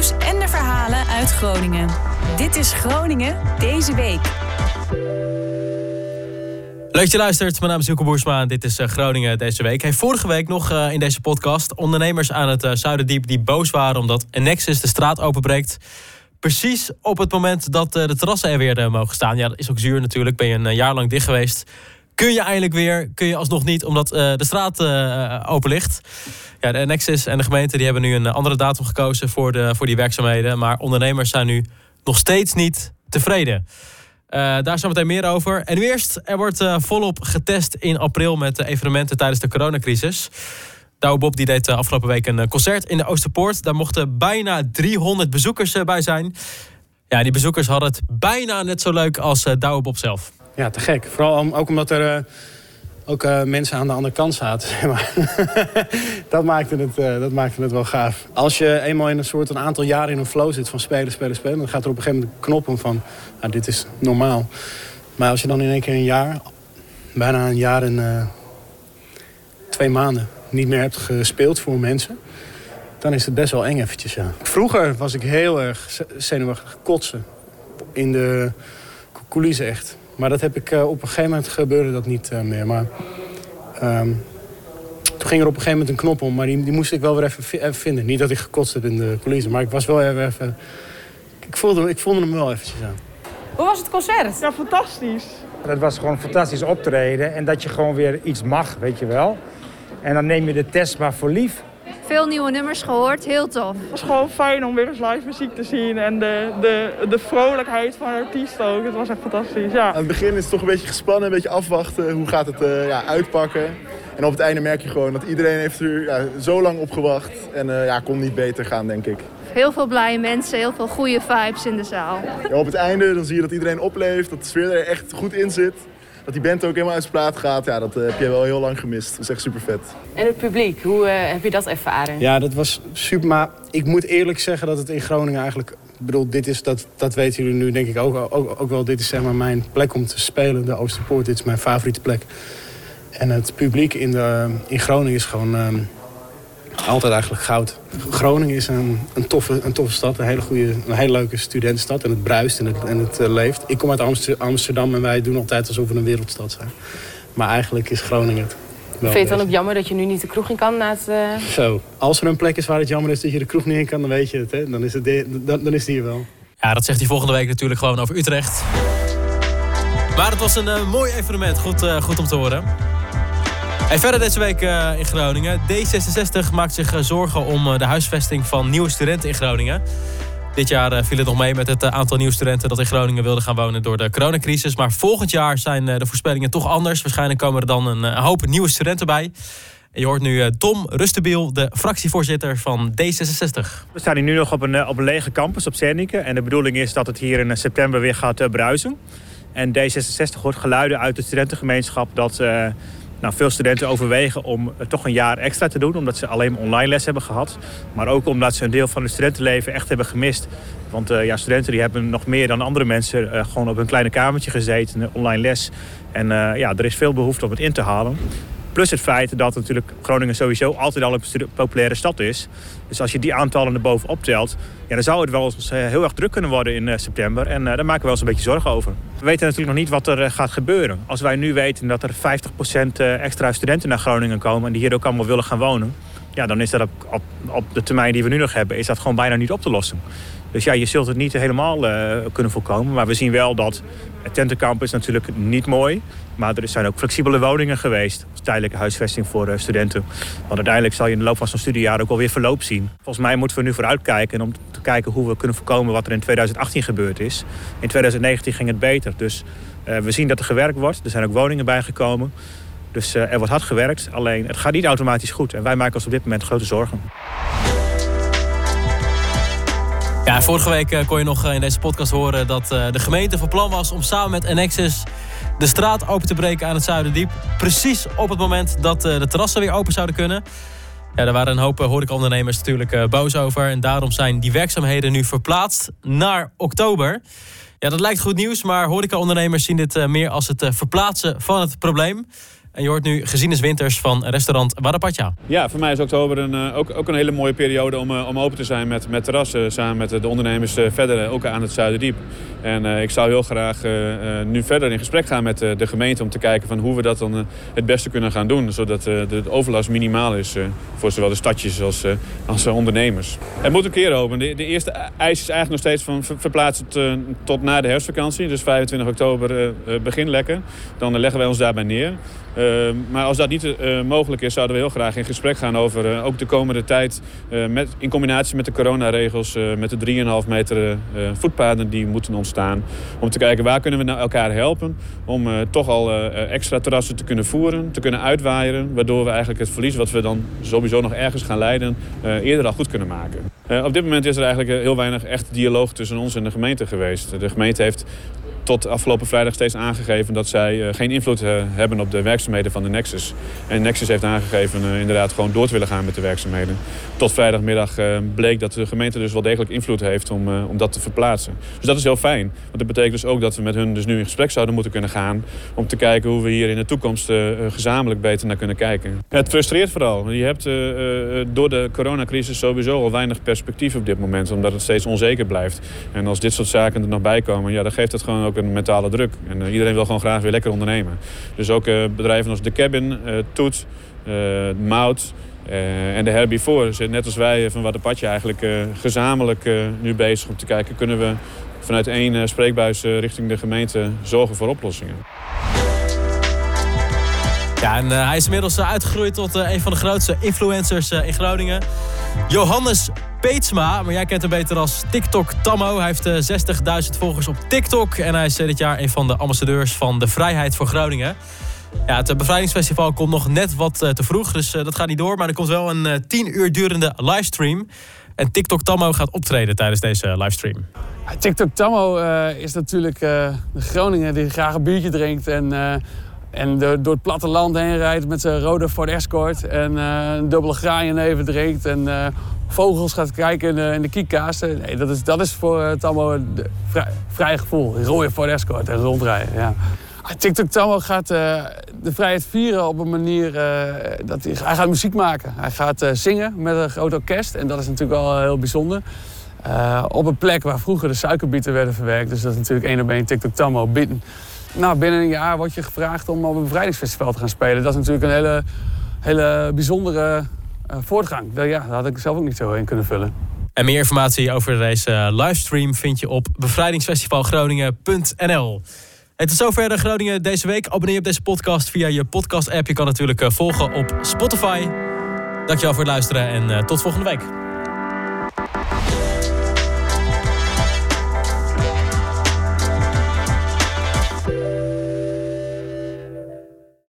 en de verhalen uit Groningen. Dit is Groningen deze week. Leuk dat je luistert. Mijn naam is Hilke Boersma en dit is eh, Groningen deze week. Hey, vorige week nog uh, in deze podcast ondernemers aan het uh, Zuiderdiep die boos waren omdat Nexus de straat openbreekt. Precies op het moment dat de terrassen er weer mogen staan. Ja, dat is ook zuur natuurlijk. Ben je een jaar lang dicht geweest. Kun je eindelijk weer, kun je alsnog niet, omdat de straat open ligt. Ja, de Nexus en de gemeente die hebben nu een andere datum gekozen voor, de, voor die werkzaamheden. Maar ondernemers zijn nu nog steeds niet tevreden. Uh, daar zometeen meer over. En nu eerst, er wordt uh, volop getest in april met de evenementen tijdens de coronacrisis. Douwe Bob die deed afgelopen week een concert in de Oosterpoort. Daar mochten bijna 300 bezoekers bij zijn. Ja, die bezoekers hadden het bijna net zo leuk als Douwe Bob zelf. Ja, te gek. Vooral ook omdat er ook uh, mensen aan de andere kant zaten. Maar. dat, maakte het, uh, dat maakte het wel gaaf. Als je eenmaal in een soort een aantal jaren in een flow zit van spelen, spelen, spelen... dan gaat er op een gegeven moment een knop om van, nou, dit is normaal. Maar als je dan in één keer een jaar, bijna een jaar en twee maanden... niet meer hebt gespeeld voor mensen... dan is het best wel eng eventjes, ja. Vroeger was ik heel erg zenuwachtig kotsen. In de coulissen echt. Maar dat heb ik, uh, op een gegeven moment gebeurde dat niet uh, meer. Maar um, toen ging er op een gegeven moment een knop om, maar die, die moest ik wel weer even, even, vinden. Niet dat ik gekotst heb in de coulissen, maar ik was wel even... even ik, voelde, ik voelde hem wel eventjes aan. Hoe was het concert? Ja, fantastisch. Dat was gewoon een fantastisch optreden. En dat je gewoon weer iets mag, weet je wel. En dan neem je de test maar voor lief. Veel nieuwe nummers gehoord, heel tof. Het was gewoon fijn om weer eens live muziek te zien. En de, de, de vrolijkheid van de artiest ook. Het was echt fantastisch, ja. Aan het begin is het toch een beetje gespannen, een beetje afwachten. Hoe gaat het uh, ja, uitpakken? En op het einde merk je gewoon dat iedereen heeft er ja, zo lang op gewacht. En uh, ja, kon niet beter gaan, denk ik. Heel veel blije mensen, heel veel goede vibes in de zaal. Ja, op het einde dan zie je dat iedereen opleeft, dat de sfeer er echt goed in zit. Dat die band ook helemaal uit zijn plaat gaat, ja, dat uh, heb je wel heel lang gemist. Dat is echt super vet. En het publiek, hoe uh, heb je dat ervaren? Ja, dat was super. Maar ik moet eerlijk zeggen dat het in Groningen eigenlijk... Ik bedoel, dit is, dat, dat weten jullie nu denk ik ook, ook, ook wel. Dit is zeg maar mijn plek om te spelen, de Oosterpoort. Dit is mijn favoriete plek. En het publiek in, de, in Groningen is gewoon... Um, altijd eigenlijk goud. Groningen is een, een, toffe, een toffe stad, een hele, goede, een hele leuke studentenstad. En het bruist en het, en het uh, leeft. Ik kom uit Amsterdam en wij doen altijd alsof we een wereldstad zijn. Maar eigenlijk is Groningen het. Vind je het dan ook jammer dat je nu niet de kroeg in kan na het... Uh... Zo, als er een plek is waar het jammer is dat je de kroeg niet in kan, dan weet je het. Hè? Dan, is het de, dan, dan is het hier wel. Ja, dat zegt hij volgende week natuurlijk gewoon over Utrecht. Maar het was een uh, mooi evenement, goed, uh, goed om te horen. Verder deze week uh, in Groningen. D66 maakt zich uh, zorgen om uh, de huisvesting van nieuwe studenten in Groningen. Dit jaar viel het nog mee met het aantal nieuwe studenten dat in Groningen wilde gaan wonen door de coronacrisis. Maar volgend jaar zijn de voorspellingen toch anders. Waarschijnlijk komen er dan een hoop nieuwe studenten bij. Je hoort nu Tom Rustebiel, de fractievoorzitter van D66. We staan hier nu nog op een, op een lege campus op Zernike. En de bedoeling is dat het hier in september weer gaat bruisen. En D66 hoort geluiden uit de studentengemeenschap dat nou, veel studenten overwegen om toch een jaar extra te doen, omdat ze alleen online les hebben gehad. Maar ook omdat ze een deel van hun studentenleven echt hebben gemist. Want uh, ja, studenten die hebben nog meer dan andere mensen uh, gewoon op een kleine kamertje gezeten, online les. En ja, er is veel behoefte om het in te halen. Plus het feit dat natuurlijk Groningen sowieso altijd al een populaire stad is. Dus als je die aantallen erboven optelt, ja, dan zou het wel eens heel erg druk kunnen worden in september. En daar maken we wel eens een beetje zorgen over. We weten natuurlijk nog niet wat er gaat gebeuren. Als wij nu weten dat er 50% extra studenten naar Groningen komen en die hier ook allemaal willen gaan wonen. Ja, dan is dat op, op, op de termijn die we nu nog hebben, is dat gewoon bijna niet op te lossen. Dus ja, je zult het niet helemaal uh, kunnen voorkomen. Maar we zien wel dat het tentenkamp is natuurlijk niet mooi. Maar er zijn ook flexibele woningen geweest. Als tijdelijke huisvesting voor uh, studenten. Want uiteindelijk zal je in de loop van zo'n studiejaar ook wel weer verloop zien. Volgens mij moeten we nu vooruitkijken om te kijken hoe we kunnen voorkomen wat er in 2018 gebeurd is. In 2019 ging het beter. Dus uh, we zien dat er gewerkt wordt. Er zijn ook woningen bijgekomen. Dus er wordt hard gewerkt. Alleen het gaat niet automatisch goed. En wij maken ons op dit moment grote zorgen. Ja, vorige week kon je nog in deze podcast horen dat de gemeente van plan was om samen met Annexus de straat open te breken aan het Zuiderdiep. Precies op het moment dat de terrassen weer open zouden kunnen. Ja, daar waren een hoop horecaondernemers natuurlijk boos over. En daarom zijn die werkzaamheden nu verplaatst naar oktober. Ja, dat lijkt goed nieuws, maar horecaondernemers zien dit meer als het verplaatsen van het probleem. En je hoort nu Gezienes Winters van restaurant Warapatja. Ja, voor mij is oktober een, eh, ook, ook een hele mooie periode om, eh, om open te zijn met, met terrassen. Samen met de ondernemers eh, verder, ook aan het Zuiderdiep. En ik zou heel graag nu verder in gesprek gaan met de gemeente... om te kijken van hoe we dat dan het beste kunnen gaan doen. Zodat de overlast minimaal is voor zowel de stadjes als, als ondernemers. Het moet een keer open. De, de, eerste eis is eigenlijk nog steeds van verplaatsen tot na de herfstvakantie. Dus 25 oktober begin lekker. Dan leggen wij ons daarbij neer. Ehm, maar als dat niet uh, mogelijk is, zouden we heel graag in gesprek gaan over uh, ook de komende tijd. Uh, met, in combinatie met de coronaregels, met de 3,5 meter voetpaden die moeten ontstaan. Om te kijken waar kunnen we nou elkaar helpen om toch al extra terrassen te kunnen voeren, te kunnen uitwaaieren. Waardoor we eigenlijk het verlies wat we dan sowieso nog ergens gaan leiden, eerder al goed kunnen maken. op dit moment is er eigenlijk heel weinig echt dialoog tussen ons en de gemeente geweest. De gemeente heeft tot afgelopen vrijdag steeds aangegeven dat zij uh, geen invloed uh, hebben op de werkzaamheden van de Nexus. En Nexus heeft aangegeven uh, inderdaad gewoon door te willen gaan met de werkzaamheden. Tot vrijdagmiddag bleek dat de gemeente dus wel degelijk invloed heeft om, om dat te verplaatsen. Dus dat is heel fijn. Want dat betekent dus ook dat we met hun dus nu in gesprek zouden moeten kunnen gaan. Om te kijken hoe we hier in de toekomst gezamenlijk beter naar kunnen kijken. Het frustreert vooral. Je hebt door de coronacrisis sowieso al weinig perspectief op dit moment. Omdat het steeds onzeker blijft. En als dit soort zaken er nog bij komen, ja, dan geeft het gewoon ook een mentale druk. En uh, iedereen wil gewoon graag weer lekker ondernemen. Dus ook uh, bedrijven als The Cabin, uh, Toet, Mout en de Herbivore zijn net als wij van Wattapatje eigenlijk gezamenlijk nu bezig om te kijken... kunnen we vanuit één spreekbuis richting de gemeente zorgen voor oplossingen. Ja, en hij is inmiddels uitgegroeid tot een van de grootste influencers in Groningen. Johannes Peetsma, maar jij kent hem beter als TikTok Tammo. Hij heeft 60.000 eh, volgers op TikTok en hij is eh, dit jaar een van de ambassadeurs van de Vrijheid voor Groningen. Ja, het bevrijdingsfestival komt nog net wat eh, te vroeg, dus dat gaat niet door. Maar er komt wel een 10 uur durende livestream. En TikTok Tammo gaat optreden tijdens deze livestream. TikTok Tammo is natuurlijk de Groningen die graag een biertje drinkt en en door het platteland heen rijdt met zijn rode Ford Escort. En uh, een dubbele graaien even drinkt. En uh, vogels gaat kijken in de, in de kiekkasten. Nee, dat is, dat is voor uh, Tammo een vrij, vrij gevoel. Een rode Ford Escort en rondrijden. Ah, TikTok Tammo gaat de vrijheid vieren op een manier dat hij, hij gaat muziek maken. Hij gaat zingen met een groot orkest. En dat is natuurlijk wel heel bijzonder. op een plek waar vroeger de suikerbieten werden verwerkt. Dus dat is natuurlijk één op één TikTok Tammo binnen. Nou, binnen een jaar word je gevraagd om op een bevrijdingsfestival te gaan spelen. Dat is natuurlijk een hele, hele bijzondere voortgang. Ja, daar had ik zelf ook niet zo in kunnen vullen. En meer informatie over deze eh, livestream vind je op bevrijdingsfestivalgroningen.nl. Het is zover de Groningen deze week. Abonneer je op deze podcast via je podcast-app. Je kan natuurlijk eh, volgen op Spotify. Dankjewel voor het luisteren en tot volgende week.